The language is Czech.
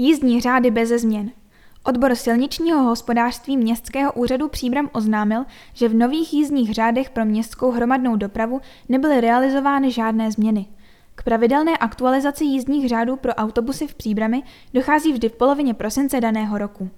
Jízdní řády beze změn. Odbor silničního hospodářství Městského úřadu Příbram oznámil, že v nových jízdních řádech pro městskou hromadnou dopravu nebyly realizovány žádné změny. K pravidelné aktualizaci jízdních řádů pro autobusy v Příbrami dochází vždy v polovině prosince daného roku.